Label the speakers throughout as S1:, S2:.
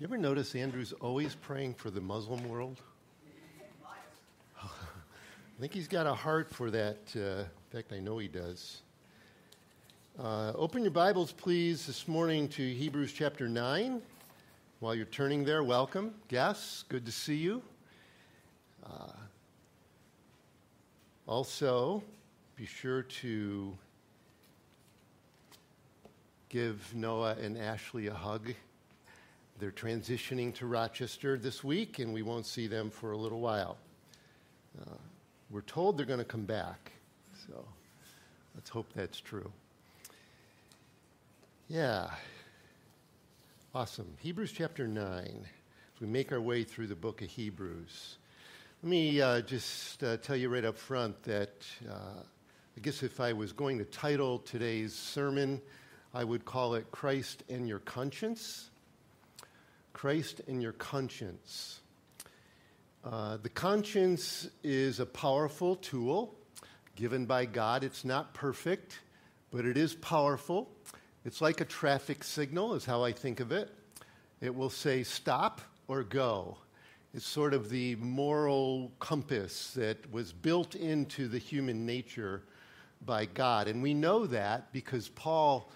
S1: You ever notice Andrew's always praying for the Muslim world? I think he's got a heart for that. Uh, in fact, I know he does. Uh, open your Bibles, please, this morning to Hebrews chapter 9. While you're turning there, welcome. Guests, good to see you. Uh, also, be sure to give Noah and Ashley a hug they're transitioning to Rochester this week, and we won't see them for a little while. Uh, we're told they're going to come back, so let's hope that's true. Yeah. Awesome. Hebrews chapter 9. As we make our way through the book of Hebrews, let me uh, just uh, tell you right up front that uh, I guess if I was going to title today's sermon, I would call it Christ and Your Conscience. Christ in your conscience. Uh, the conscience is a powerful tool given by God. It's not perfect, but it is powerful. It's like a traffic signal, is how I think of it. It will say stop or go. It's sort of the moral compass that was built into the human nature by God. And we know that because Paul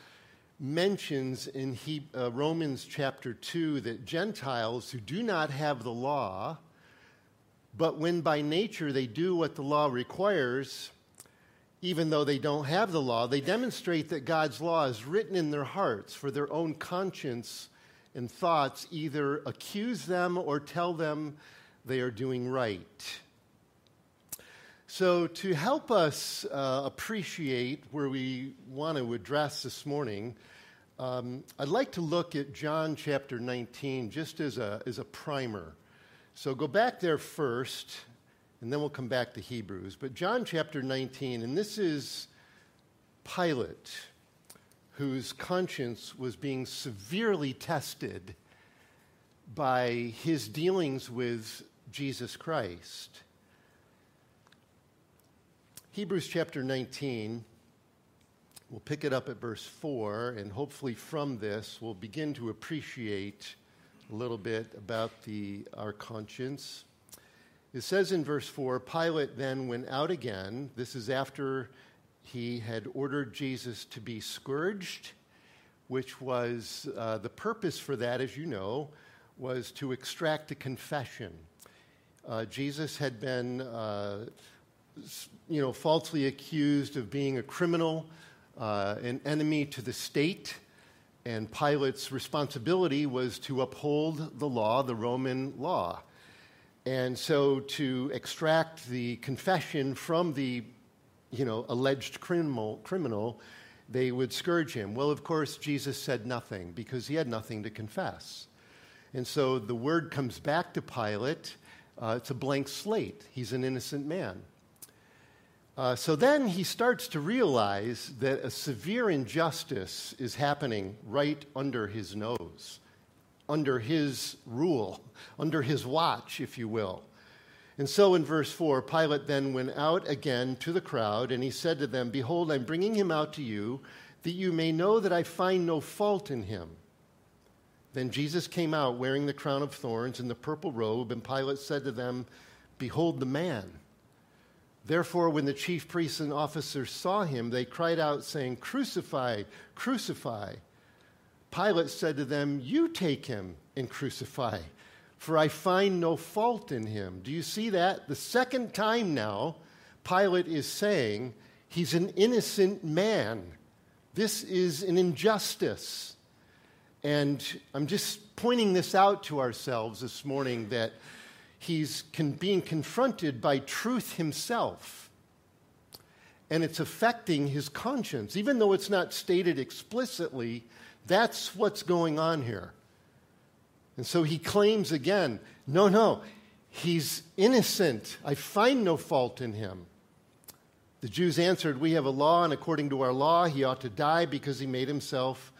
S1: mentions in he, uh, Romans chapter 2 that Gentiles who do not have the law, but when by nature they do what the law requires, even though they don't have the law, they demonstrate that God's law is written in their hearts for their own conscience and thoughts, either accuse them or tell them they are doing right. So, to help us uh, appreciate where we want to address this morning, um, I'd like to look at John chapter 19 just as a, as a primer. So, go back there first, and then we'll come back to Hebrews. But John chapter 19, and this is Pilate, whose conscience was being severely tested by his dealings with Jesus Christ. Hebrews chapter 19, we'll pick it up at verse 4, and hopefully from this we'll begin to appreciate a little bit about the, our conscience. It says in verse 4 Pilate then went out again. This is after he had ordered Jesus to be scourged, which was uh, the purpose for that, as you know, was to extract a confession. Uh, Jesus had been. Uh, you know, falsely accused of being a criminal, uh, an enemy to the state. And Pilate's responsibility was to uphold the law, the Roman law. And so to extract the confession from the, you know, alleged criminal, criminal, they would scourge him. Well, of course, Jesus said nothing because he had nothing to confess. And so the word comes back to Pilate. Uh, it's a blank slate. He's an innocent man. Uh, so then he starts to realize that a severe injustice is happening right under his nose, under his rule, under his watch, if you will. And so in verse 4, Pilate then went out again to the crowd, and he said to them, Behold, I'm bringing him out to you, that you may know that I find no fault in him. Then Jesus came out wearing the crown of thorns and the purple robe, and Pilate said to them, Behold the man. Therefore, when the chief priests and officers saw him, they cried out, saying, Crucify, crucify. Pilate said to them, You take him and crucify, for I find no fault in him. Do you see that? The second time now, Pilate is saying, He's an innocent man. This is an injustice. And I'm just pointing this out to ourselves this morning that he's con- being confronted by truth himself. And it's affecting his conscience. Even though it's not stated explicitly, that's what's going on here. And so he claims again no, no, he's innocent. I find no fault in him. The Jews answered, We have a law, and according to our law, he ought to die because he made himself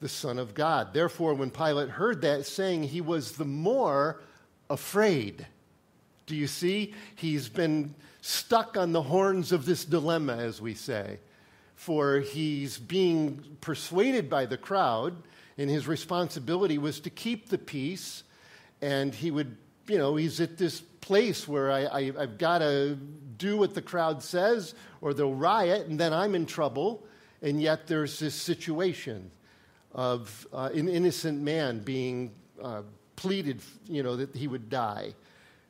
S1: the Son of God. Therefore, when Pilate heard that saying, he was the more afraid. Do you see? He's been stuck on the horns of this dilemma, as we say. For he's being persuaded by the crowd, And his responsibility was to keep the peace. And he would, you know, he's at this place where I, I've got to do what the crowd says or they'll riot, and then I'm in trouble. And yet there's this situation of uh, an innocent man being uh, pleaded, you know, that he would die.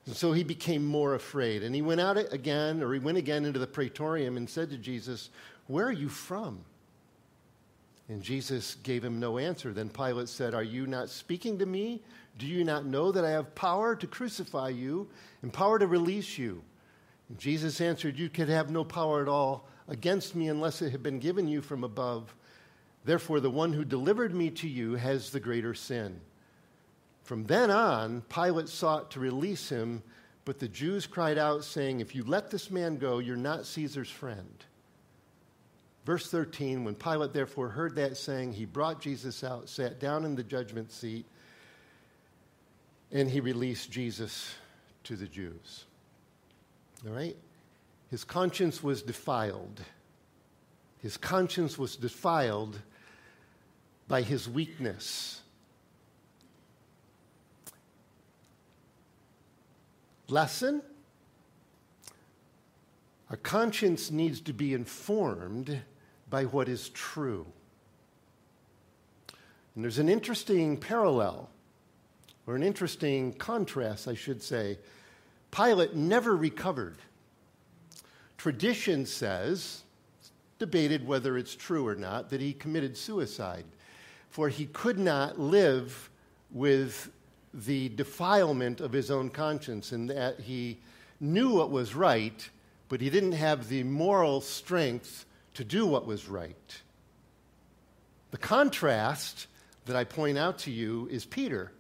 S1: And so he became more afraid. And he went out again, or he went again into the praetorium and said to Jesus, Where are you from? And Jesus gave him no answer. Then Pilate said, Are you not speaking to me? Do you not know that I have power to crucify you and power to release you? And Jesus answered, You could have no power at all against me unless it had been given you from above. Therefore, the one who delivered me to you has the greater sin. From then on, Pilate sought to release him, but the Jews cried out, saying, If you let this man go, you're not Caesar's friend. Verse 13 When Pilate therefore heard that saying, he brought Jesus out, sat down in the judgment seat, and he released Jesus to the Jews. All right? His conscience was defiled. His conscience was defiled by his weakness. Lesson Our conscience needs to be informed by what is true. And there's an interesting parallel, or an interesting contrast, I should say. Pilate never recovered. Tradition says, debated whether it's true or not, that he committed suicide, for he could not live with the defilement of his own conscience, and that he knew what was right, but he didn't have the moral strength to do what was right. The contrast that I point out to you is Peter,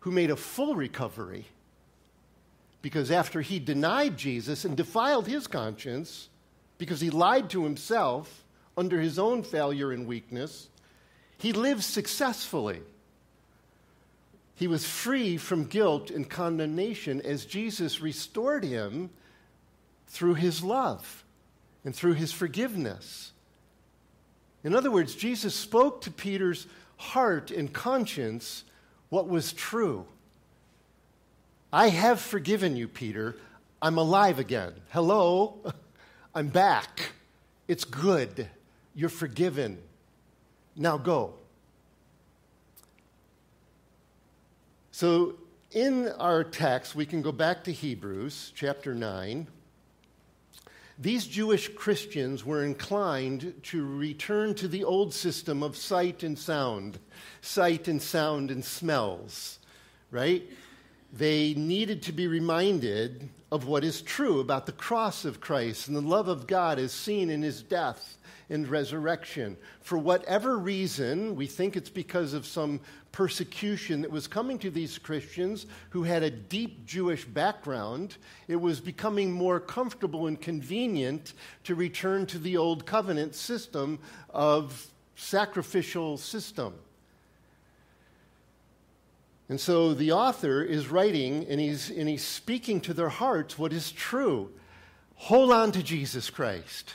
S1: who made a full recovery. Because after he denied Jesus and defiled his conscience, because he lied to himself under his own failure and weakness, he lived successfully. He was free from guilt and condemnation as Jesus restored him through his love and through his forgiveness. In other words, Jesus spoke to Peter's heart and conscience what was true. I have forgiven you, Peter. I'm alive again. Hello, I'm back. It's good. You're forgiven. Now go. So, in our text, we can go back to Hebrews chapter 9. These Jewish Christians were inclined to return to the old system of sight and sound, sight and sound and smells, right? They needed to be reminded of what is true about the cross of Christ and the love of God as seen in his death and resurrection. For whatever reason, we think it's because of some persecution that was coming to these Christians who had a deep Jewish background, it was becoming more comfortable and convenient to return to the old covenant system of sacrificial system. And so the author is writing and he's, and he's speaking to their hearts what is true. Hold on to Jesus Christ.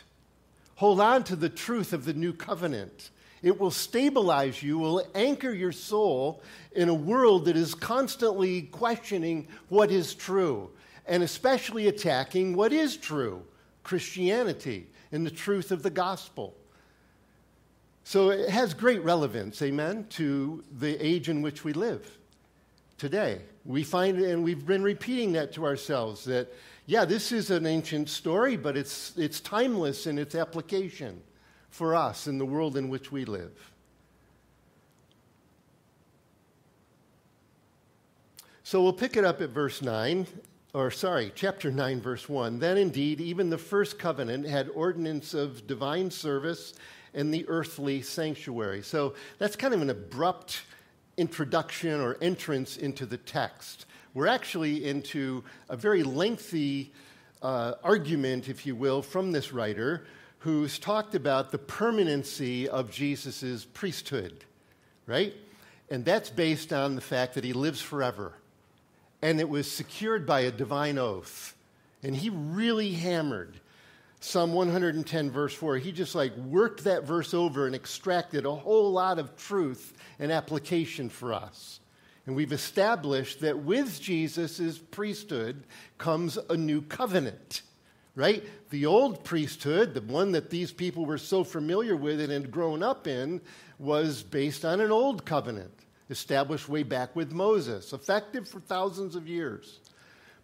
S1: Hold on to the truth of the new covenant. It will stabilize you, will anchor your soul in a world that is constantly questioning what is true, and especially attacking what is true Christianity and the truth of the gospel. So it has great relevance, amen, to the age in which we live today. We find, and we've been repeating that to ourselves, that, yeah, this is an ancient story, but it's, it's timeless in its application for us in the world in which we live. So we'll pick it up at verse 9, or sorry, chapter 9, verse 1. Then indeed, even the first covenant had ordinance of divine service and the earthly sanctuary. So that's kind of an abrupt introduction or entrance into the text. We're actually into a very lengthy uh, argument, if you will, from this writer who's talked about the permanency of Jesus' priesthood, right? And that's based on the fact that he lives forever. And it was secured by a divine oath. And he really hammered Psalm 110, verse 4, he just like worked that verse over and extracted a whole lot of truth and application for us. And we've established that with Jesus' priesthood comes a new covenant, right? The old priesthood, the one that these people were so familiar with and had grown up in, was based on an old covenant established way back with Moses, effective for thousands of years.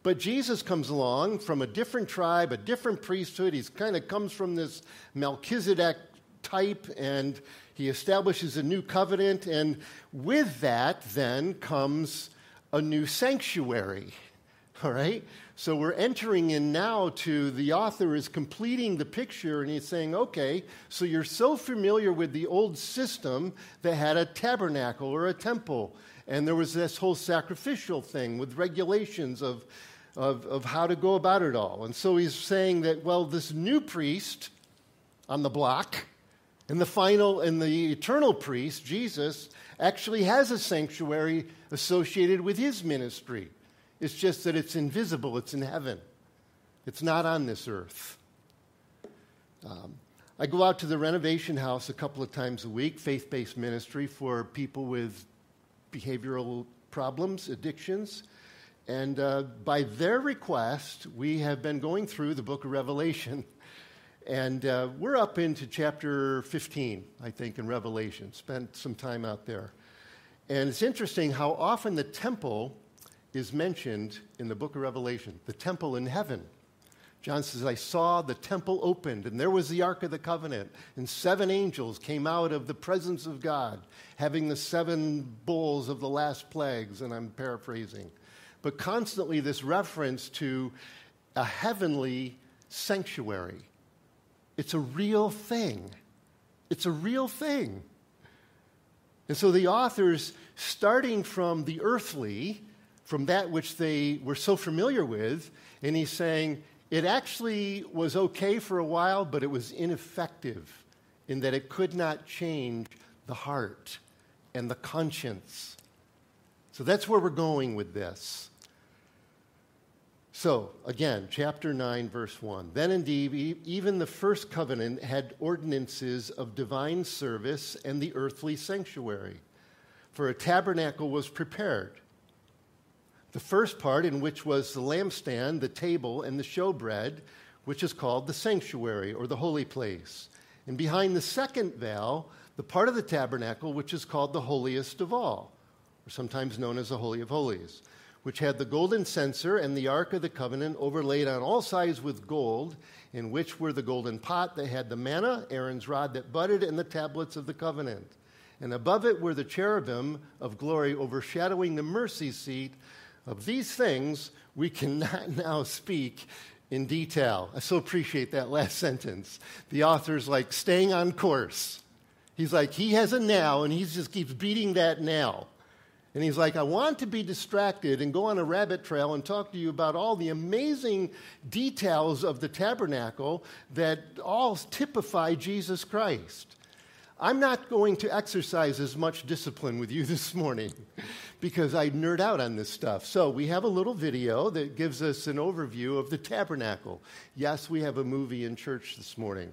S1: But Jesus comes along from a different tribe, a different priesthood. He kind of comes from this Melchizedek type, and he establishes a new covenant. And with that, then comes a new sanctuary. All right? So we're entering in now to the author is completing the picture and he's saying, okay, so you're so familiar with the old system that had a tabernacle or a temple. And there was this whole sacrificial thing with regulations of, of, of how to go about it all. And so he's saying that, well, this new priest on the block, and the final and the eternal priest, Jesus, actually has a sanctuary associated with his ministry. It's just that it's invisible, it's in heaven, it's not on this earth. Um, I go out to the renovation house a couple of times a week, faith based ministry for people with behavioral problems, addictions. And uh, by their request, we have been going through the book of Revelation. And uh, we're up into chapter 15, I think, in Revelation. Spent some time out there. And it's interesting how often the temple is mentioned in the book of Revelation, the temple in heaven. John says, I saw the temple opened, and there was the Ark of the Covenant, and seven angels came out of the presence of God, having the seven bowls of the last plagues, and I'm paraphrasing. But constantly, this reference to a heavenly sanctuary. It's a real thing. It's a real thing. And so the authors, starting from the earthly, from that which they were so familiar with, and he's saying it actually was okay for a while, but it was ineffective in that it could not change the heart and the conscience. So that's where we're going with this. So, again, chapter 9, verse 1. Then indeed, even the first covenant had ordinances of divine service and the earthly sanctuary. For a tabernacle was prepared the first part, in which was the lampstand, the table, and the showbread, which is called the sanctuary or the holy place. And behind the second veil, the part of the tabernacle which is called the holiest of all, or sometimes known as the Holy of Holies, which had the golden censer and the Ark of the Covenant overlaid on all sides with gold, in which were the golden pot that had the manna, Aaron's rod that budded, and the tablets of the covenant. And above it were the cherubim of glory overshadowing the mercy seat of these things we cannot now speak in detail. I so appreciate that last sentence. The author's like staying on course. He's like, he has a now, and he just keeps beating that now. And he's like, I want to be distracted and go on a rabbit trail and talk to you about all the amazing details of the tabernacle that all typify Jesus Christ. I'm not going to exercise as much discipline with you this morning because I nerd out on this stuff. So, we have a little video that gives us an overview of the tabernacle. Yes, we have a movie in church this morning.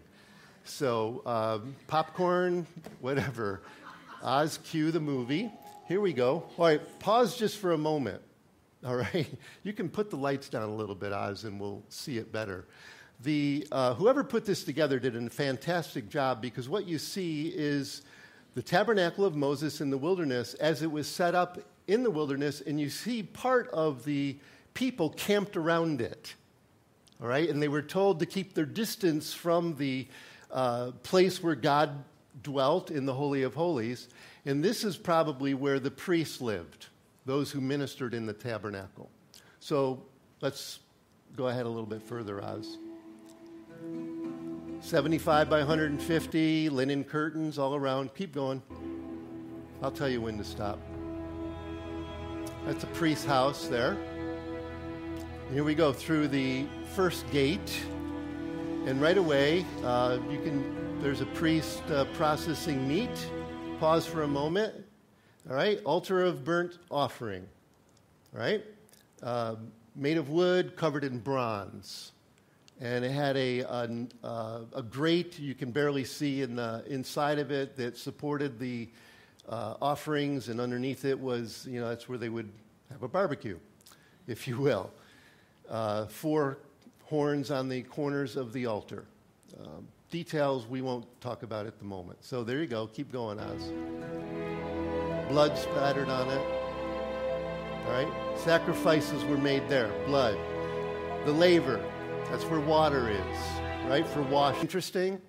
S1: So, um, popcorn, whatever. Oz, cue the movie. Here we go. All right, pause just for a moment. All right, you can put the lights down a little bit, Oz, and we'll see it better. The, uh, whoever put this together did a fantastic job because what you see is the tabernacle of Moses in the wilderness as it was set up in the wilderness, and you see part of the people camped around it. All right? And they were told to keep their distance from the uh, place where God dwelt in the Holy of Holies. And this is probably where the priests lived, those who ministered in the tabernacle. So let's go ahead a little bit further, Oz. 75 by 150, linen curtains all around. Keep going. I'll tell you when to stop. That's a priest's house there. Here we go through the first gate, and right away uh, you can. There's a priest uh, processing meat. Pause for a moment. All right, altar of burnt offering. All right, uh, made of wood, covered in bronze and it had a, a, uh, a grate you can barely see in the inside of it that supported the uh, offerings, and underneath it was, you know, that's where they would have a barbecue, if you will. Uh, four horns on the corners of the altar. Um, details we won't talk about at the moment. So there you go. Keep going, Oz. Blood splattered on it. All right? Sacrifices were made there. Blood. The laver. That's where water is, right? For wash. Interesting.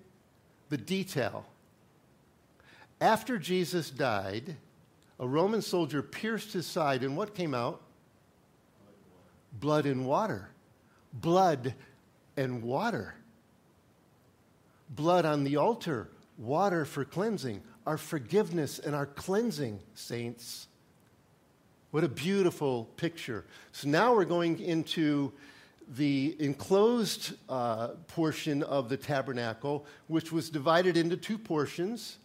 S1: The detail. After Jesus died, a Roman soldier pierced his side, and what came out? Blood and water. Blood and water. Blood on the altar, water for cleansing, our forgiveness and our cleansing, saints. What a beautiful picture. So now we're going into the enclosed uh, portion of the tabernacle, which was divided into two portions,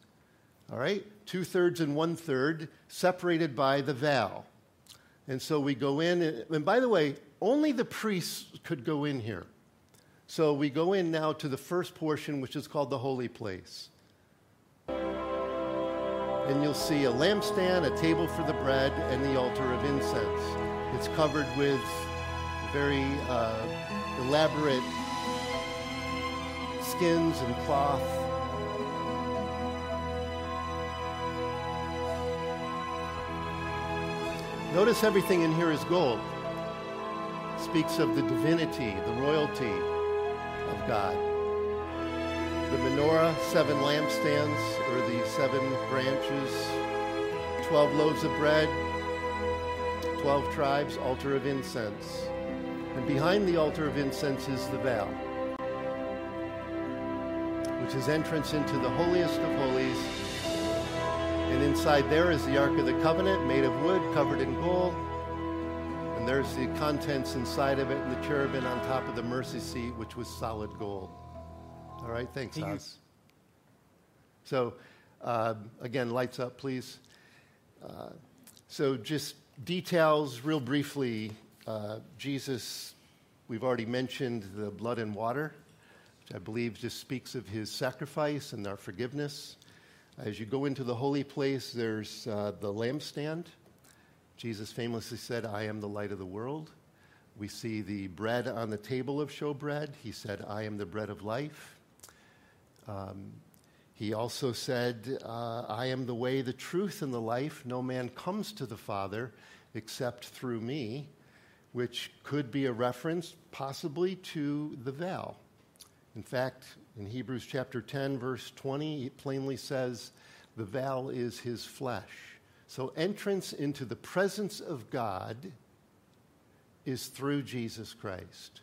S1: all right, two thirds and one third, separated by the veil. And so we go in, and by the way, only the priests could go in here. So we go in now to the first portion, which is called the holy place. And you'll see a lampstand, a table for the bread, and the altar of incense. It's covered with very uh, elaborate skins and cloth. Notice everything in here is gold. Speaks of the divinity, the royalty of God. The menorah, seven lampstands, or the seven branches, 12 loaves of bread, 12 tribes, altar of incense. And behind the altar of incense is the veil, which is entrance into the holiest of holies. And inside there is the Ark of the Covenant, made of wood, covered in gold. And there's the contents inside of it, and the cherubim on top of the mercy seat, which was solid gold. All right, thanks, Oz. So, uh, again, lights up, please. Uh, so, just details real briefly uh, Jesus, we've already mentioned the blood and water, which I believe just speaks of his sacrifice and our forgiveness. As you go into the holy place, there's uh, the lampstand. Jesus famously said, I am the light of the world. We see the bread on the table of showbread. He said, I am the bread of life. Um, he also said, uh, I am the way, the truth, and the life. No man comes to the Father except through me which could be a reference possibly to the veil. In fact, in Hebrews chapter 10, verse 20, it plainly says, the veil is his flesh. So entrance into the presence of God is through Jesus Christ.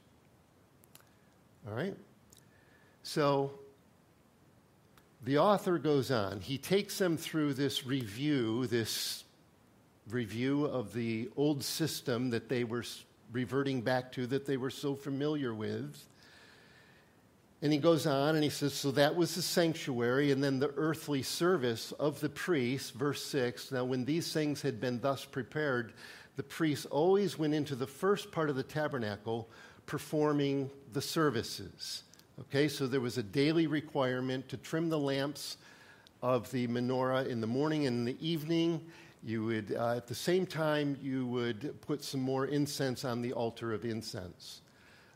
S1: All right? So the author goes on. He takes them through this review, this review of the old system that they were reverting back to, that they were so familiar with. And he goes on and he says, So that was the sanctuary, and then the earthly service of the priest, verse 6. Now, when these things had been thus prepared, the priest always went into the first part of the tabernacle performing the services. Okay, so there was a daily requirement to trim the lamps of the menorah in the morning and in the evening, you would, uh, at the same time, you would put some more incense on the altar of incense.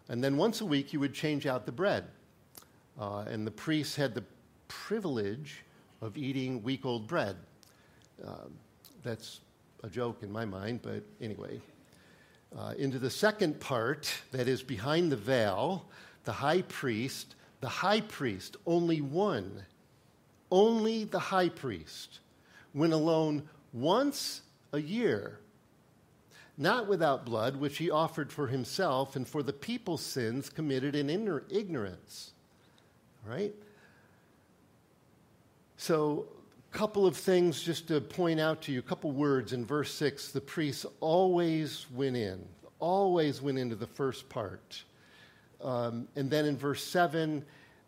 S1: And then once a week, you would change out the bread. Uh, and the priests had the privilege of eating week old bread. Um, that's a joke in my mind, but anyway. Uh, into the second part, that is behind the veil, the high priest, the high priest, only one, only the high priest, went alone once a year, not without blood, which he offered for himself and for the people's sins committed in ignorance. Right? So, a couple of things just to point out to you, a couple words in verse 6. The priests always went in, always went into the first part. Um, and then in verse 7,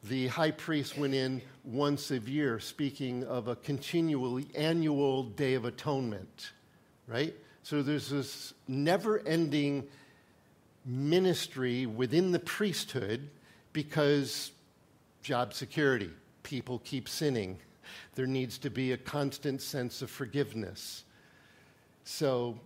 S1: the high priest went in once a year, speaking of a continually annual day of atonement, right? So there's this never ending ministry within the priesthood, because job security, people keep sinning. There needs to be a constant sense of forgiveness. So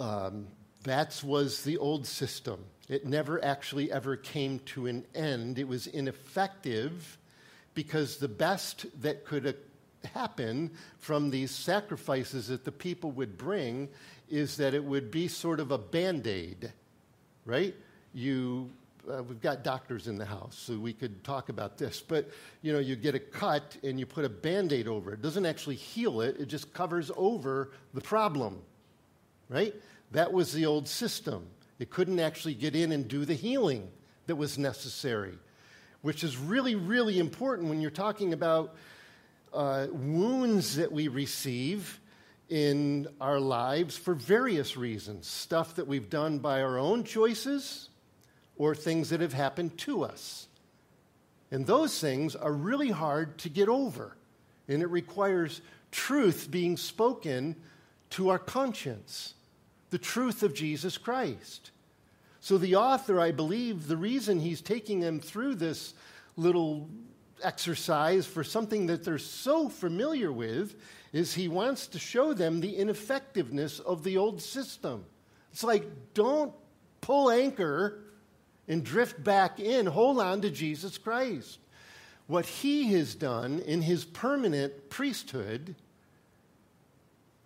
S1: um, that was the old system. It never actually ever came to an end. It was ineffective because the best that could happen from these sacrifices that the people would bring is that it would be sort of a band aid, right? You, uh, we've got doctors in the house, so we could talk about this. But you know, you get a cut and you put a band aid over it. It doesn't actually heal it; it just covers over the problem, right? That was the old system. It couldn't actually get in and do the healing that was necessary, which is really, really important when you're talking about uh, wounds that we receive in our lives for various reasons stuff that we've done by our own choices or things that have happened to us. And those things are really hard to get over. And it requires truth being spoken to our conscience, the truth of Jesus Christ. So, the author, I believe, the reason he's taking them through this little exercise for something that they're so familiar with is he wants to show them the ineffectiveness of the old system. It's like, don't pull anchor and drift back in. Hold on to Jesus Christ. What he has done in his permanent priesthood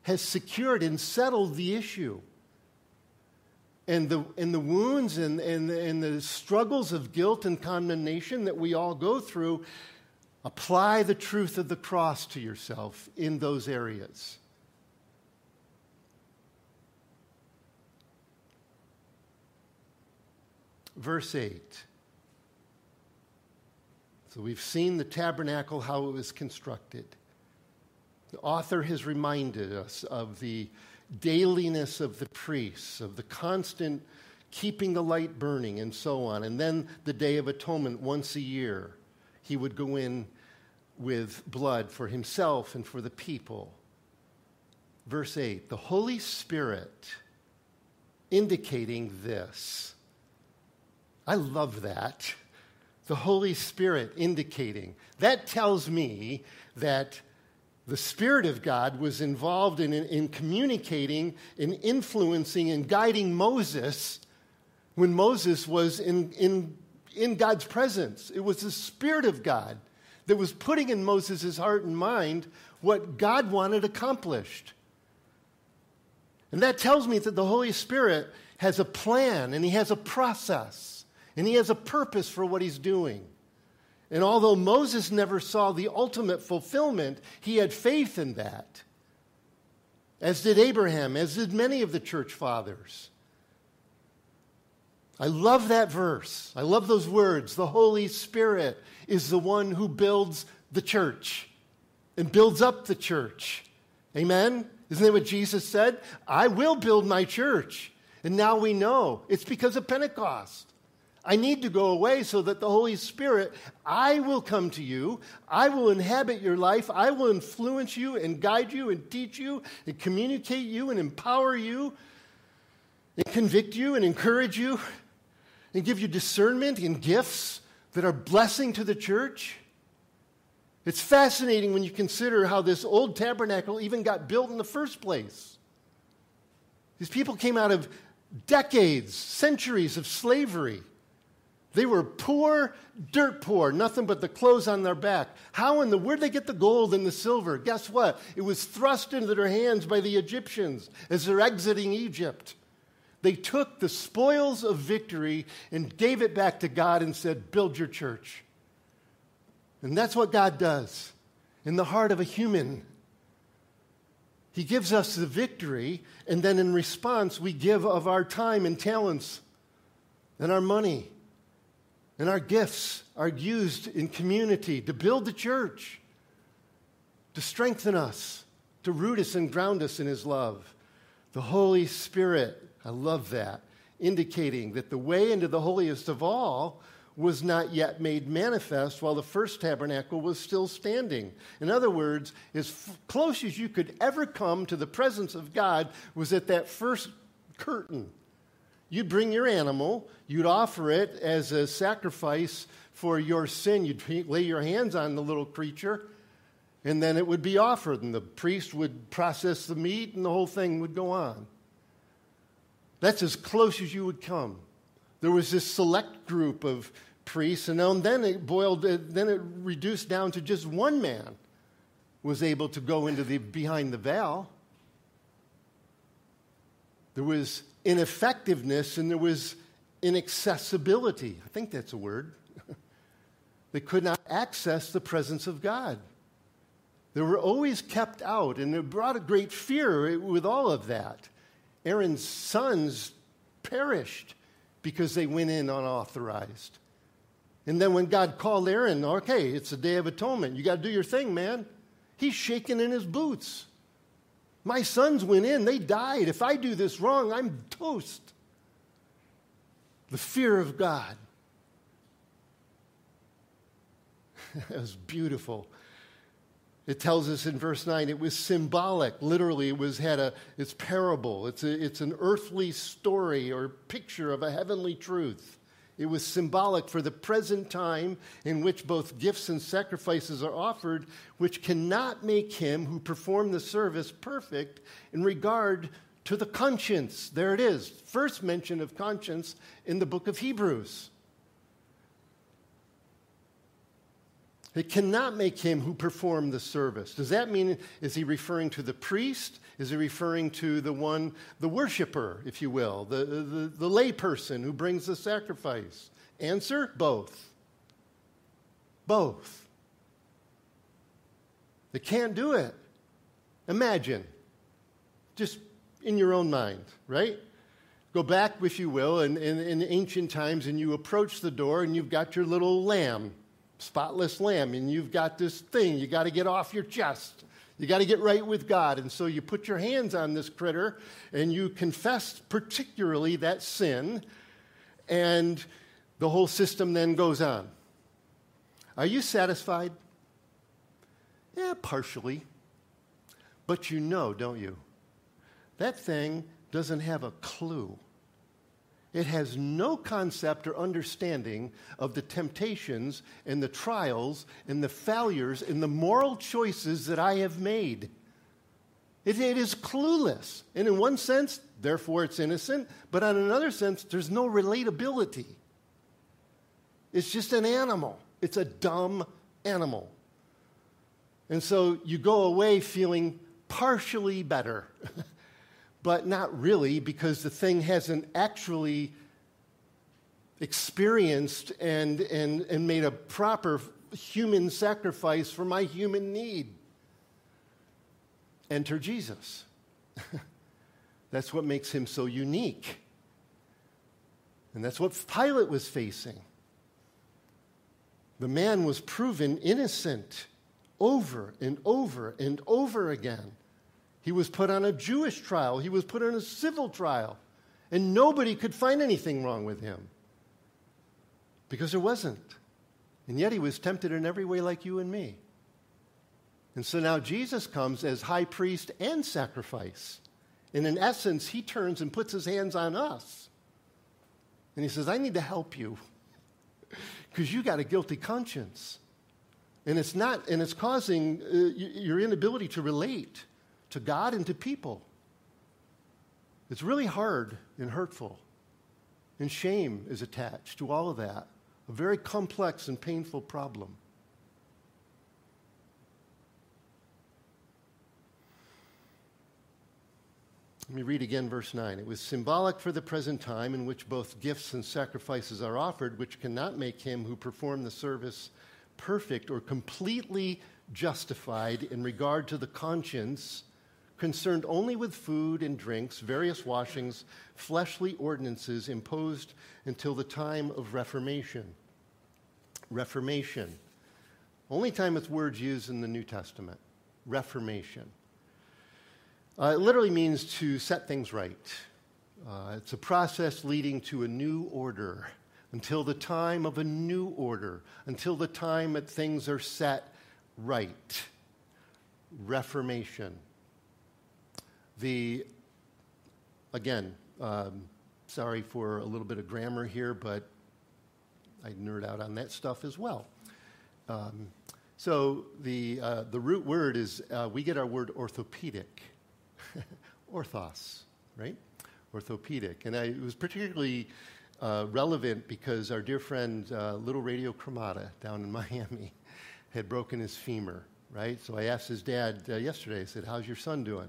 S1: has secured and settled the issue. And the, and the wounds and, and, and the struggles of guilt and condemnation that we all go through Apply the truth of the cross to yourself in those areas. Verse 8. So we've seen the tabernacle, how it was constructed. The author has reminded us of the dailiness of the priests, of the constant keeping the light burning, and so on. And then the Day of Atonement once a year. He would go in with blood for himself and for the people. Verse 8 the Holy Spirit indicating this. I love that. The Holy Spirit indicating. That tells me that the Spirit of God was involved in, in communicating and influencing and guiding Moses when Moses was in, in, in God's presence. It was the Spirit of God that was putting in Moses' heart and mind what God wanted accomplished. And that tells me that the Holy Spirit has a plan and he has a process and he has a purpose for what he's doing. And although Moses never saw the ultimate fulfillment, he had faith in that, as did Abraham, as did many of the church fathers. I love that verse. I love those words. The Holy Spirit is the one who builds the church and builds up the church. Amen? Isn't that what Jesus said? I will build my church. And now we know it's because of Pentecost. I need to go away so that the Holy Spirit, I will come to you. I will inhabit your life. I will influence you and guide you and teach you and communicate you and empower you and convict you and encourage you and give you discernment and gifts that are blessing to the church. It's fascinating when you consider how this old tabernacle even got built in the first place. These people came out of decades, centuries of slavery. They were poor, dirt poor, nothing but the clothes on their back. How in the where'd they get the gold and the silver? Guess what? It was thrust into their hands by the Egyptians as they're exiting Egypt. They took the spoils of victory and gave it back to God and said, Build your church. And that's what God does in the heart of a human. He gives us the victory, and then in response, we give of our time and talents and our money and our gifts are used in community to build the church, to strengthen us, to root us and ground us in His love. The Holy Spirit I love that, indicating that the way into the holiest of all was not yet made manifest while the first tabernacle was still standing. In other words, as f- close as you could ever come to the presence of God was at that first curtain. You'd bring your animal, you'd offer it as a sacrifice for your sin. You'd lay your hands on the little creature, and then it would be offered, and the priest would process the meat, and the whole thing would go on. That's as close as you would come. There was this select group of priests, and then it boiled, uh, then it reduced down to just one man was able to go into the behind the veil. There was ineffectiveness and there was inaccessibility. I think that's a word. they could not access the presence of God. They were always kept out, and it brought a great fear with all of that. Aaron's sons perished because they went in unauthorized. And then when God called Aaron, okay, it's the Day of Atonement. You got to do your thing, man. He's shaking in his boots. My sons went in, they died. If I do this wrong, I'm toast. The fear of God. that was beautiful. It tells us in verse 9 it was symbolic. Literally, it was had a it's parable. It's, a, it's an earthly story or picture of a heavenly truth. It was symbolic for the present time in which both gifts and sacrifices are offered, which cannot make him who performed the service perfect in regard to the conscience. There it is. First mention of conscience in the book of Hebrews. It cannot make him who performed the service. Does that mean, is he referring to the priest? Is he referring to the one, the worshiper, if you will, the, the, the layperson who brings the sacrifice? Answer both. Both. They can't do it. Imagine, just in your own mind, right? Go back, if you will, in, in, in ancient times, and you approach the door and you've got your little lamb spotless lamb, and you've got this thing you got to get off your chest. You got to get right with God. And so you put your hands on this critter and you confess particularly that sin, and the whole system then goes on. Are you satisfied? Yeah, partially. But you know, don't you? That thing doesn't have a clue it has no concept or understanding of the temptations and the trials and the failures and the moral choices that I have made. It, it is clueless. And in one sense, therefore, it's innocent, but in another sense, there's no relatability. It's just an animal, it's a dumb animal. And so you go away feeling partially better. but not really because the thing hasn't actually experienced and, and, and made a proper human sacrifice for my human need. Enter Jesus. that's what makes him so unique. And that's what Pilate was facing. The man was proven innocent over and over and over again. He was put on a Jewish trial, he was put on a civil trial, and nobody could find anything wrong with him because there wasn't. And yet he was tempted in every way like you and me. And so now Jesus comes as high priest and sacrifice. And in essence, he turns and puts his hands on us. And he says, I need to help you because you got a guilty conscience. And it's not, and it's causing uh, your inability to relate to God and to people. It's really hard and hurtful. And shame is attached to all of that. A very complex and painful problem. Let me read again verse 9. It was symbolic for the present time in which both gifts and sacrifices are offered, which cannot make him who performed the service perfect or completely justified in regard to the conscience concerned only with food and drinks, various washings, fleshly ordinances imposed until the time of Reformation. Reformation. Only time it's words used in the New Testament. Reformation. Uh, it literally means to set things right. Uh, it's a process leading to a new order until the time of a new order, until the time that things are set right. Reformation the, again, um, Sorry for a little bit of grammar here, but I nerd out on that stuff as well. Um, so the, uh, the root word is, uh, we get our word orthopedic, orthos, right? Orthopedic. And I, it was particularly uh, relevant because our dear friend, uh, Little Radio Cremata down in Miami, had broken his femur, right? So I asked his dad uh, yesterday, I said, How's your son doing?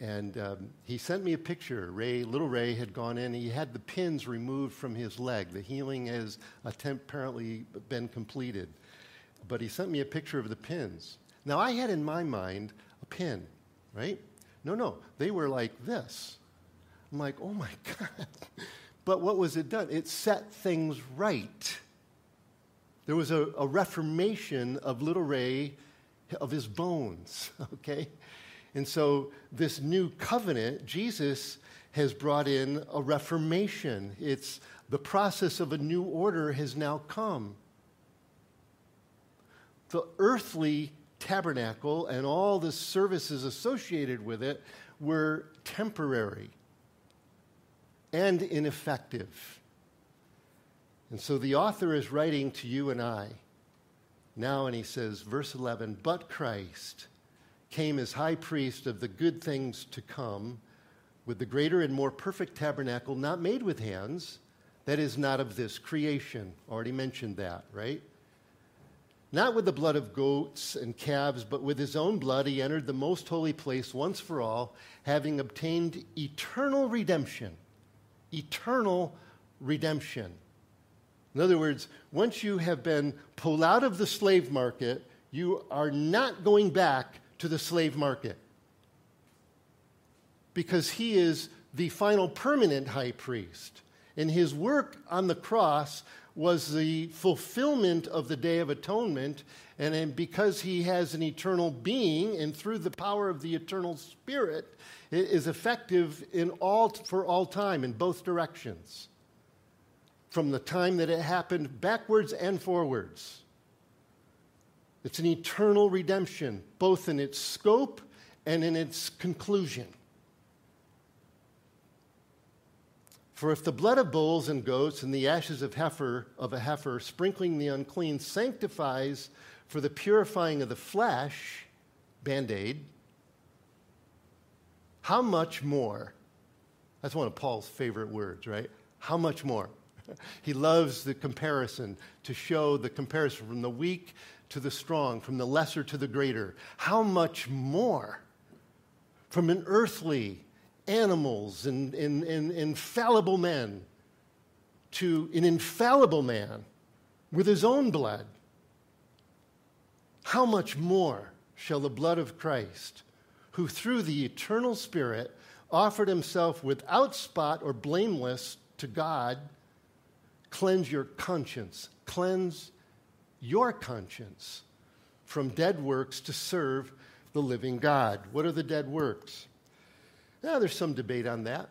S1: And um, he sent me a picture. Ray, little Ray, had gone in. He had the pins removed from his leg. The healing has apparently been completed. But he sent me a picture of the pins. Now, I had in my mind a pin, right? No, no, they were like this. I'm like, oh my God. But what was it done? It set things right. There was a, a reformation of little Ray, of his bones, okay? And so, this new covenant, Jesus has brought in a reformation. It's the process of a new order has now come. The earthly tabernacle and all the services associated with it were temporary and ineffective. And so the author is writing to you and I now, and he says, verse 11, but Christ came as high priest of the good things to come with the greater and more perfect tabernacle, not made with hands, that is not of this creation. Already mentioned that, right? Not with the blood of goats and calves, but with his own blood he entered the most holy place once for all, having obtained eternal redemption. Eternal redemption. In other words, once you have been pulled out of the slave market, you are not going back to the slave market. Because he is the final permanent high priest. And his work on the cross was the fulfillment of the Day of Atonement. And because he has an eternal being, and through the power of the eternal Spirit, it is effective in all, for all time in both directions from the time that it happened backwards and forwards. It's an eternal redemption, both in its scope and in its conclusion. For if the blood of bulls and goats and the ashes of heifer of a heifer sprinkling the unclean sanctifies for the purifying of the flesh, band-aid, how much more? That's one of Paul's favorite words, right? How much more? he loves the comparison to show the comparison from the weak to the strong, from the lesser to the greater. How much more from an earthly animals and, and, and infallible men to an infallible man with his own blood? How much more shall the blood of Christ, who through the eternal Spirit offered himself without spot or blameless to God, cleanse your conscience, cleanse your conscience from dead works to serve the living God. What are the dead works? Now, there's some debate on that.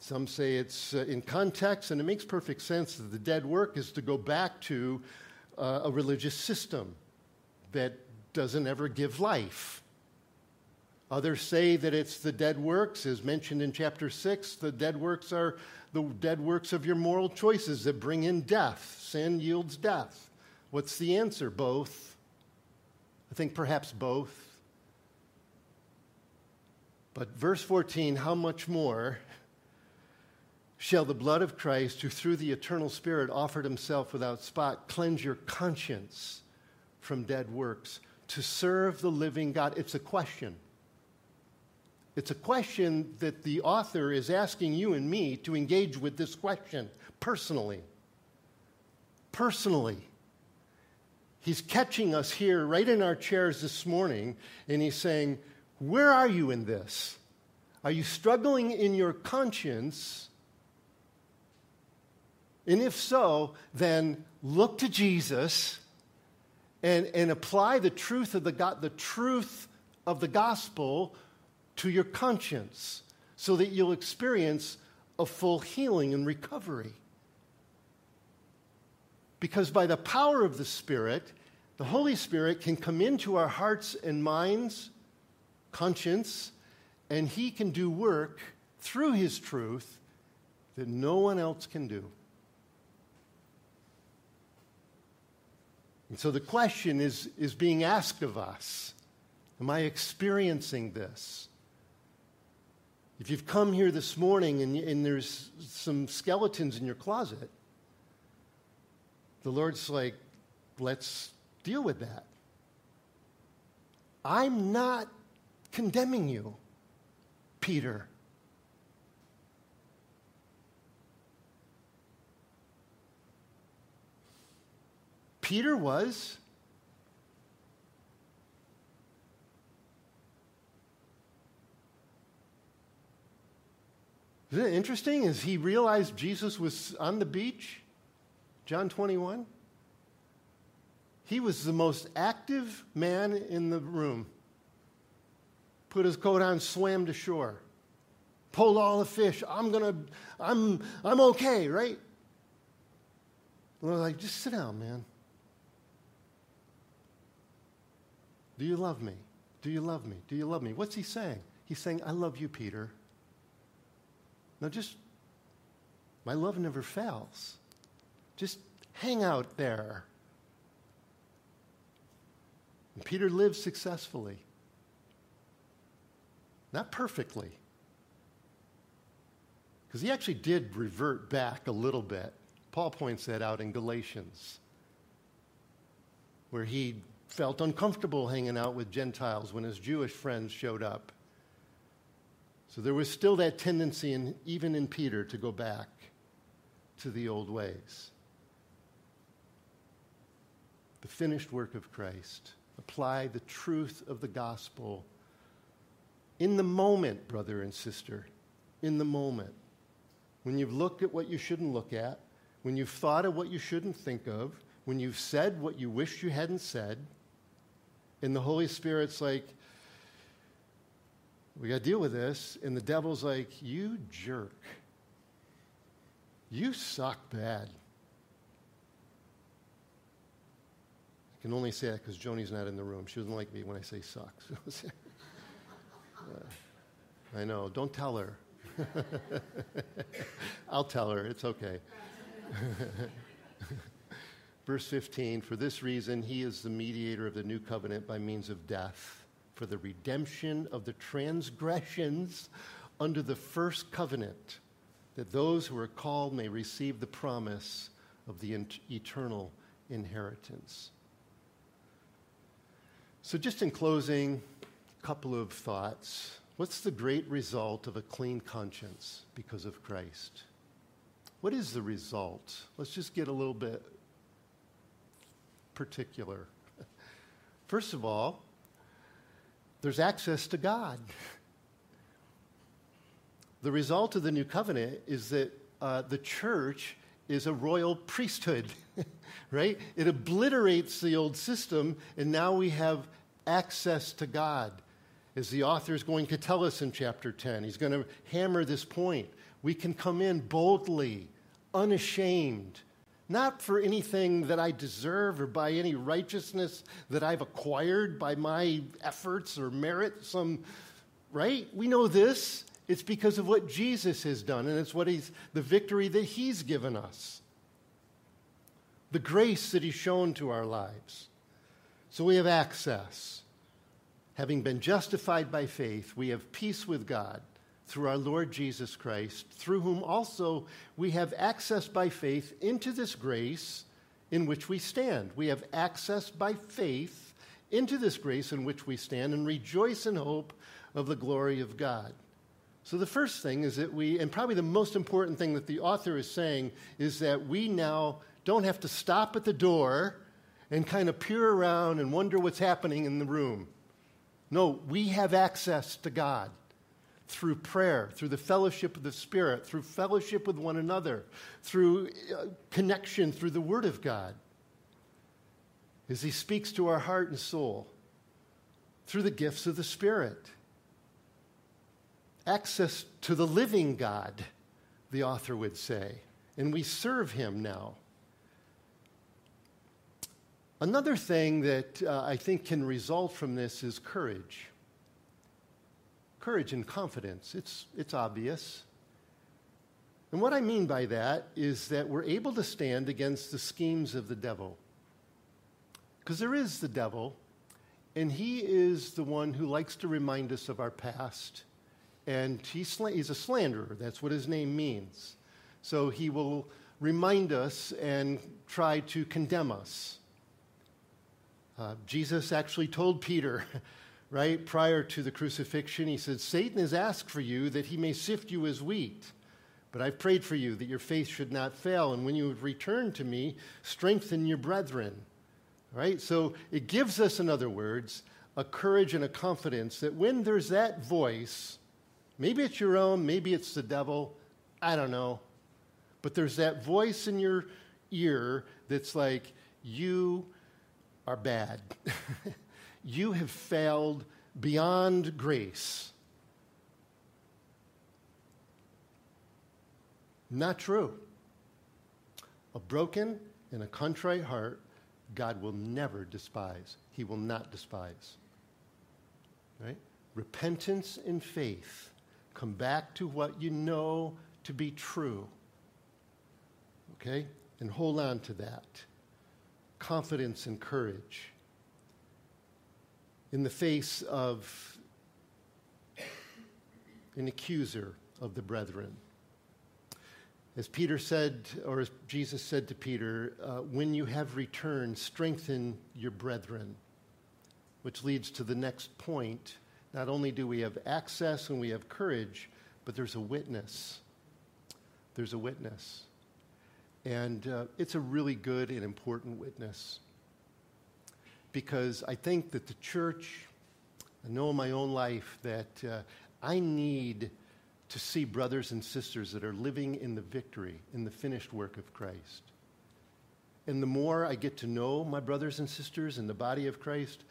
S1: Some say it's uh, in context, and it makes perfect sense that the dead work is to go back to uh, a religious system that doesn't ever give life. Others say that it's the dead works, as mentioned in chapter 6. The dead works are the dead works of your moral choices that bring in death. Sin yields death. What's the answer? Both. I think perhaps both. But verse 14, how much more shall the blood of Christ, who through the eternal Spirit offered himself without spot, cleanse your conscience from dead works to serve the living God? It's a question. It's a question that the author is asking you and me to engage with this question personally. Personally. He's catching us here right in our chairs this morning, and he's saying, Where are you in this? Are you struggling in your conscience? And if so, then look to Jesus and, and apply the truth of the, the truth of the gospel to your conscience so that you'll experience a full healing and recovery. Because by the power of the Spirit, the Holy Spirit can come into our hearts and minds, conscience, and He can do work through His truth that no one else can do. And so the question is, is being asked of us Am I experiencing this? If you've come here this morning and, and there's some skeletons in your closet, the Lord's like, let's deal with that. I'm not condemning you, Peter. Peter was. Isn't it interesting? As he realized Jesus was on the beach, John 21, he was the most active man in the room. Put his coat on, swam to shore, pulled all the fish. I'm gonna, I'm, I'm okay, right? And we're like, just sit down, man. Do you love me? Do you love me? Do you love me? What's he saying? He's saying, I love you, Peter. Now just, my love never fails. Just hang out there. And Peter lived successfully. Not perfectly. Because he actually did revert back a little bit. Paul points that out in Galatians, where he felt uncomfortable hanging out with Gentiles when his Jewish friends showed up. So there was still that tendency, in, even in Peter, to go back to the old ways. The finished work of Christ. Apply the truth of the gospel in the moment, brother and sister. In the moment. When you've looked at what you shouldn't look at, when you've thought of what you shouldn't think of, when you've said what you wish you hadn't said, and the Holy Spirit's like, we got to deal with this. And the devil's like, you jerk. You suck bad. I can only say that because Joni's not in the room. She doesn't like me when I say sucks. I know. Don't tell her. I'll tell her. It's okay. Verse 15 For this reason, he is the mediator of the new covenant by means of death, for the redemption of the transgressions under the first covenant, that those who are called may receive the promise of the eternal inheritance. So, just in closing, a couple of thoughts. What's the great result of a clean conscience because of Christ? What is the result? Let's just get a little bit particular. First of all, there's access to God. The result of the new covenant is that uh, the church is a royal priesthood, right? It obliterates the old system, and now we have access to God. As the author is going to tell us in chapter 10, he's going to hammer this point. We can come in boldly, unashamed, not for anything that I deserve or by any righteousness that I've acquired by my efforts or merit, some, right? We know this. It's because of what Jesus has done, and it's what he's, the victory that he's given us, the grace that he's shown to our lives. So we have access. Having been justified by faith, we have peace with God through our Lord Jesus Christ, through whom also we have access by faith into this grace in which we stand. We have access by faith into this grace in which we stand and rejoice in hope of the glory of God. So, the first thing is that we, and probably the most important thing that the author is saying, is that we now don't have to stop at the door and kind of peer around and wonder what's happening in the room. No, we have access to God through prayer, through the fellowship of the Spirit, through fellowship with one another, through uh, connection through the Word of God, as He speaks to our heart and soul, through the gifts of the Spirit. Access to the living God, the author would say, and we serve Him now. Another thing that uh, I think can result from this is courage courage and confidence. It's, it's obvious. And what I mean by that is that we're able to stand against the schemes of the devil. Because there is the devil, and he is the one who likes to remind us of our past. And he's, he's a slanderer. That's what his name means. So he will remind us and try to condemn us. Uh, Jesus actually told Peter, right, prior to the crucifixion, he said, Satan has asked for you that he may sift you as wheat. But I've prayed for you that your faith should not fail. And when you return to me, strengthen your brethren. Right? So it gives us, in other words, a courage and a confidence that when there's that voice, maybe it's your own, maybe it's the devil, I don't know. But there's that voice in your ear that's like, you are bad. you have failed beyond grace. Not true. A broken and a contrite heart, God will never despise. He will not despise. Right? Repentance and faith. Come back to what you know to be true. Okay? And hold on to that. Confidence and courage. In the face of an accuser of the brethren. As Peter said, or as Jesus said to Peter, uh, when you have returned, strengthen your brethren. Which leads to the next point. Not only do we have access and we have courage, but there's a witness. There's a witness. And uh, it's a really good and important witness. Because I think that the church, I know in my own life that uh, I need to see brothers and sisters that are living in the victory, in the finished work of Christ. And the more I get to know my brothers and sisters in the body of Christ,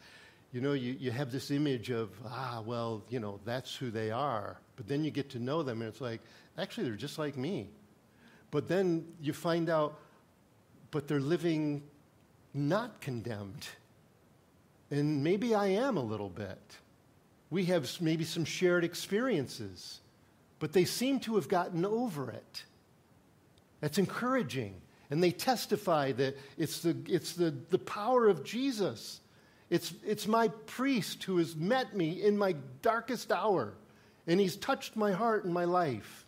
S1: you know, you, you have this image of, ah, well, you know, that's who they are. But then you get to know them, and it's like, actually, they're just like me. But then you find out, but they're living not condemned. And maybe I am a little bit. We have maybe some shared experiences, but they seem to have gotten over it. That's encouraging. And they testify that it's the, it's the, the power of Jesus. It's, it's my priest who has met me in my darkest hour, and he's touched my heart and my life.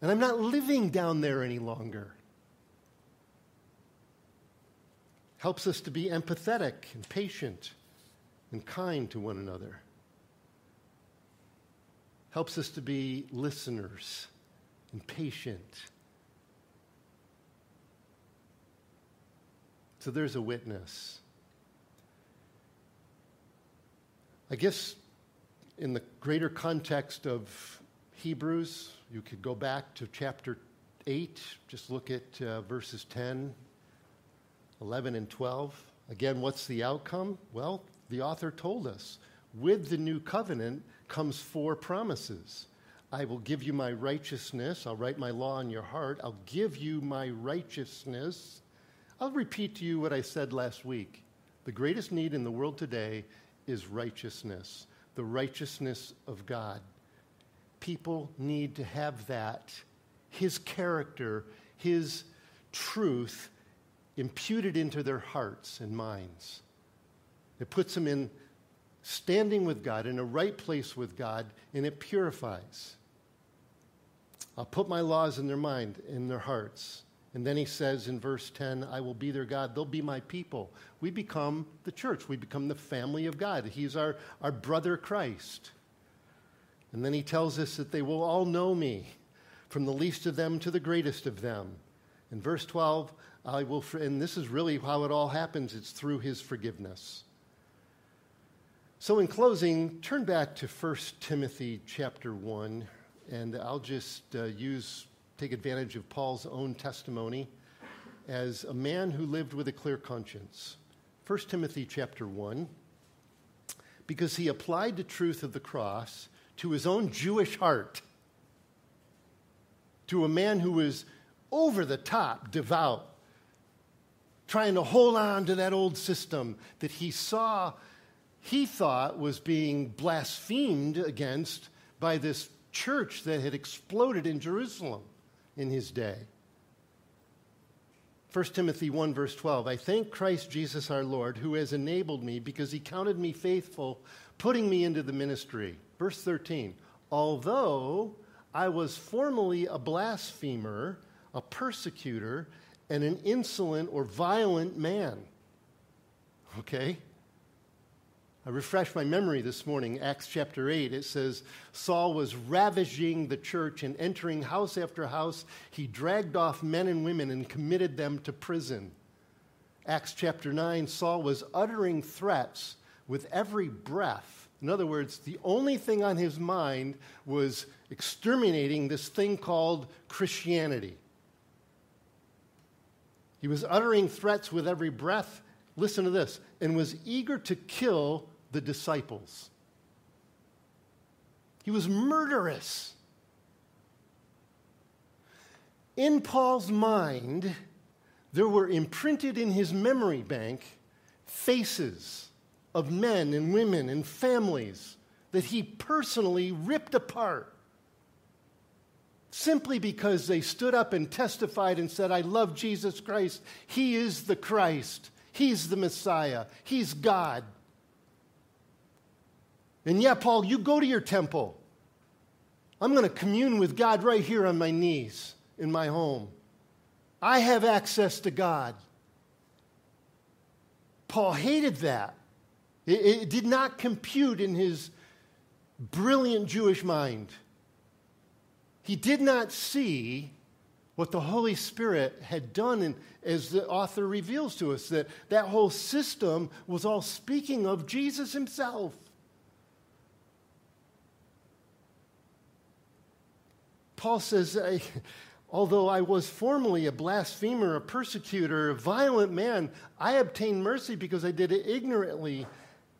S1: And I'm not living down there any longer. Helps us to be empathetic and patient and kind to one another. Helps us to be listeners and patient. So there's a witness. I guess in the greater context of Hebrews, you could go back to chapter 8, just look at uh, verses 10, 11, and 12. Again, what's the outcome? Well, the author told us with the new covenant comes four promises. I will give you my righteousness. I'll write my law in your heart. I'll give you my righteousness. I'll repeat to you what I said last week. The greatest need in the world today is righteousness, the righteousness of God people need to have that, his character, his truth imputed into their hearts and minds. It puts them in standing with God, in a right place with God, and it purifies. I'll put my laws in their mind, in their hearts. And then he says in verse 10, I will be their God. They'll be my people. We become the church. We become the family of God. He's our, our brother Christ. And then he tells us that they will all know me, from the least of them to the greatest of them. In verse 12, I will, and this is really how it all happens it's through his forgiveness. So, in closing, turn back to 1 Timothy chapter 1, and I'll just uh, use, take advantage of Paul's own testimony as a man who lived with a clear conscience. 1 Timothy chapter 1, because he applied the truth of the cross to his own Jewish heart, to a man who was over the top devout, trying to hold on to that old system that he saw, he thought was being blasphemed against by this church that had exploded in Jerusalem in his day. 1 Timothy 1, verse 12 I thank Christ Jesus our Lord, who has enabled me because he counted me faithful, putting me into the ministry. Verse 13 Although I was formerly a blasphemer, a persecutor, and an insolent or violent man. Okay? I refreshed my memory this morning, Acts chapter 8. It says, Saul was ravaging the church and entering house after house. He dragged off men and women and committed them to prison. Acts chapter 9, Saul was uttering threats with every breath. In other words, the only thing on his mind was exterminating this thing called Christianity. He was uttering threats with every breath. Listen to this, and was eager to kill the disciples. He was murderous. In Paul's mind, there were imprinted in his memory bank faces of men and women and families that he personally ripped apart simply because they stood up and testified and said, I love Jesus Christ. He is the Christ. He's the Messiah. He's God. And yeah, Paul, you go to your temple. I'm going to commune with God right here on my knees in my home. I have access to God. Paul hated that. It, it, did not compute in his brilliant Jewish mind. He did not see what the Holy Spirit had done, and as the author reveals to us, that that whole system was all speaking of Jesus himself. Paul says, Although I was formerly a blasphemer, a persecutor, a violent man, I obtained mercy because I did it ignorantly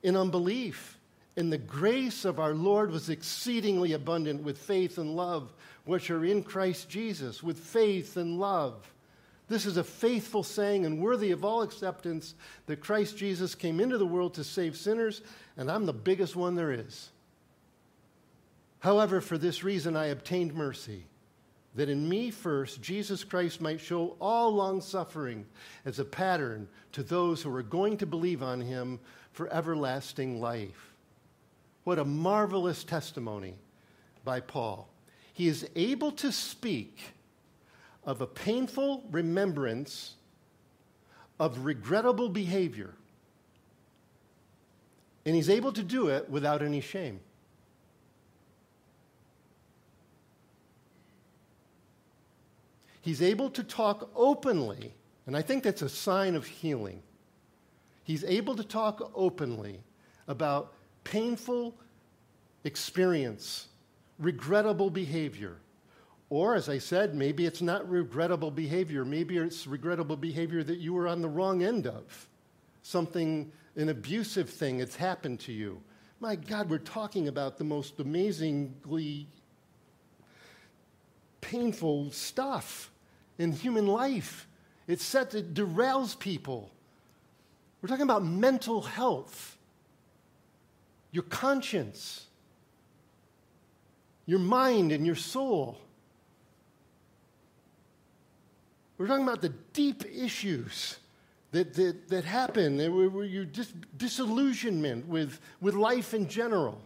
S1: in unbelief. And the grace of our Lord was exceedingly abundant with faith and love, which are in Christ Jesus, with faith and love. This is a faithful saying and worthy of all acceptance that Christ Jesus came into the world to save sinners, and I'm the biggest one there is. However, for this reason I obtained mercy, that in me first Jesus Christ might show all long suffering as a pattern to those who are going to believe on him for everlasting life. What a marvelous testimony by Paul. He is able to speak of a painful remembrance of regrettable behavior, and he's able to do it without any shame. He's able to talk openly, and I think that's a sign of healing. He's able to talk openly about painful experience, regrettable behavior. Or, as I said, maybe it's not regrettable behavior. Maybe it's regrettable behavior that you were on the wrong end of. Something, an abusive thing that's happened to you. My God, we're talking about the most amazingly painful stuff in human life. It's set to derails people. We're talking about mental health, your conscience, your mind, and your soul. We're talking about the deep issues that, that, that happen, where you dis- disillusionment with, with life in general.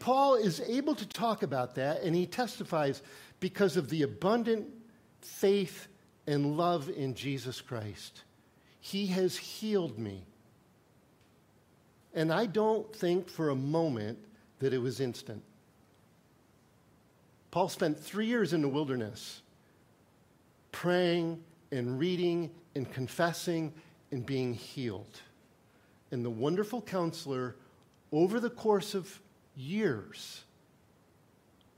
S1: Paul is able to talk about that, and he testifies because of the abundant faith and love in Jesus Christ. He has healed me. And I don't think for a moment that it was instant. Paul spent three years in the wilderness praying and reading and confessing and being healed. And the wonderful counselor, over the course of years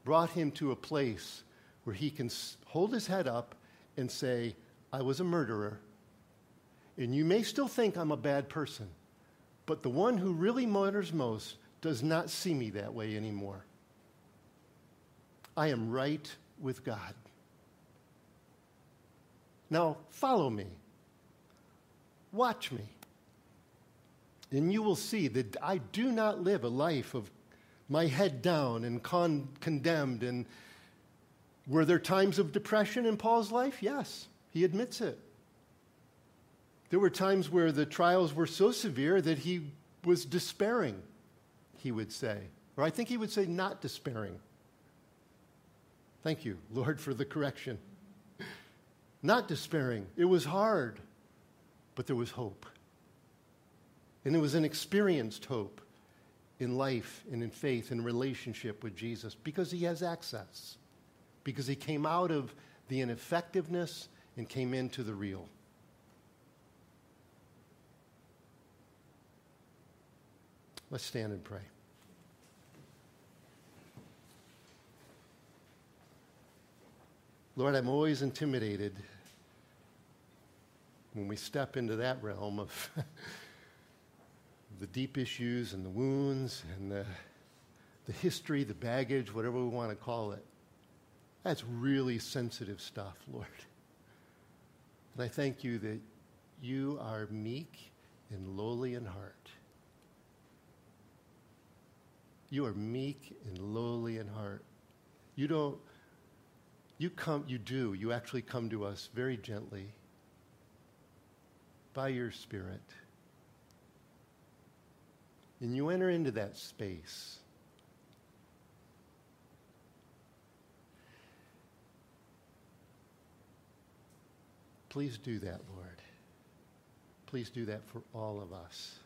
S1: brought him to a place where he can hold his head up and say, I was a murderer. And you may still think I'm a bad person, but the one who really matters most does not see me that way anymore. I am right with God. Now, follow me. Watch me. And you will see that I do not live a life of my head down and con- condemned. And were there times of depression in Paul's life? Yes, he admits it. There were times where the trials were so severe that he was despairing, he would say. Or I think he would say, not despairing. Thank you, Lord, for the correction. Not despairing. It was hard, but there was hope. And it was an experienced hope in life and in faith and relationship with Jesus because he has access, because he came out of the ineffectiveness and came into the real. Let's stand and pray. Lord, I'm always intimidated when we step into that realm of the deep issues and the wounds and the, the history, the baggage, whatever we want to call it. That's really sensitive stuff, Lord. And I thank you that you are meek and lowly in heart. You are meek and lowly in heart. You don't, you come, you do, you actually come to us very gently by your Spirit. And you enter into that space. Please do that, Lord. Please do that for all of us.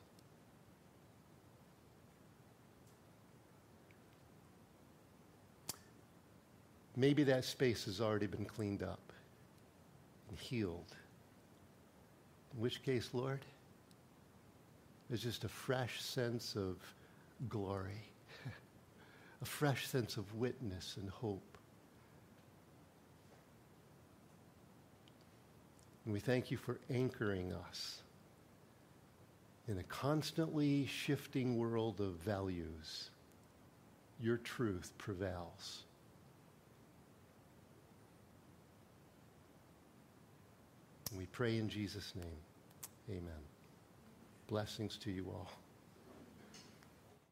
S1: Maybe that space has already been cleaned up and healed. In which case, Lord, there's just a fresh sense of glory, a fresh sense of witness and hope. And we thank you for anchoring us in a constantly shifting world of values. Your truth prevails. We pray in Jesus' name. Amen. Blessings to you all.